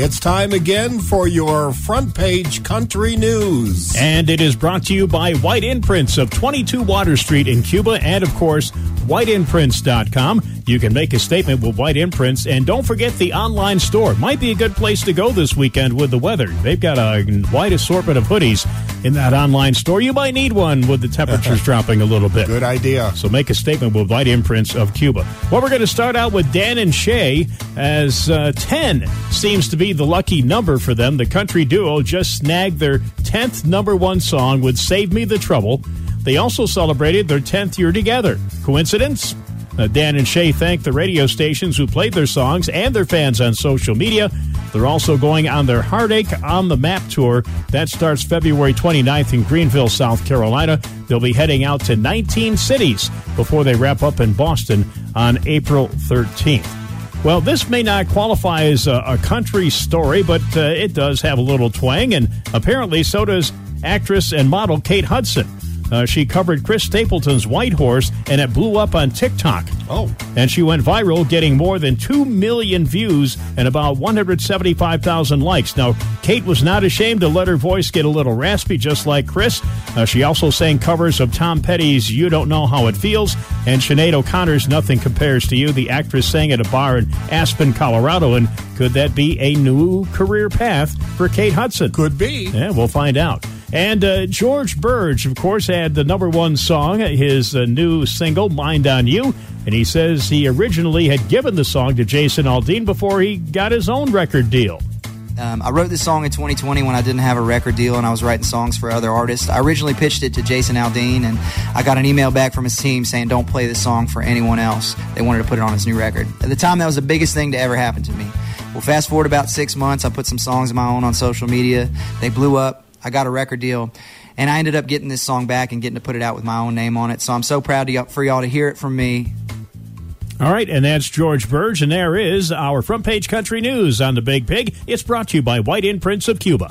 It's time again for your front page country news. And it is brought to you by White Imprints of 22 Water Street in Cuba and, of course, whiteimprints.com. You can make a statement with White Imprints. And don't forget the online store. Might be a good place to go this weekend with the weather. They've got a wide assortment of hoodies in that online store. You might need one with the temperatures dropping a little bit. Good idea. So make a statement with White Imprints of Cuba. Well, we're going to start out with Dan and Shay, as uh, 10 seems to be the lucky number for them. The country duo just snagged their 10th number one song with Save Me the Trouble. They also celebrated their 10th year together. Coincidence? Uh, Dan and Shay thanked the radio stations who played their songs and their fans on social media. They're also going on their Heartache on the Map tour. That starts February 29th in Greenville, South Carolina. They'll be heading out to 19 cities before they wrap up in Boston on April 13th. Well, this may not qualify as a, a country story, but uh, it does have a little twang, and apparently so does actress and model Kate Hudson. Uh, she covered Chris Stapleton's White Horse, and it blew up on TikTok. Oh. And she went viral, getting more than 2 million views and about 175,000 likes. Now, Kate was not ashamed to let her voice get a little raspy, just like Chris. Uh, she also sang covers of Tom Petty's You Don't Know How It Feels and Sinead O'Connor's Nothing Compares to You. The actress sang at a bar in Aspen, Colorado. And could that be a new career path for Kate Hudson? Could be. Yeah, we'll find out. And uh, George Birge, of course, had the number one song, his uh, new single, Mind on You. And he says he originally had given the song to Jason Aldean before he got his own record deal. Um, I wrote this song in 2020 when I didn't have a record deal and I was writing songs for other artists. I originally pitched it to Jason Aldean, and I got an email back from his team saying, Don't play this song for anyone else. They wanted to put it on his new record. At the time, that was the biggest thing to ever happen to me. Well, fast forward about six months, I put some songs of my own on social media. They blew up. I got a record deal, and I ended up getting this song back and getting to put it out with my own name on it. So I'm so proud to, for y'all to hear it from me. All right, and that's George Birge, and there is our front page country news on the Big Pig. It's brought to you by White Imprints of Cuba.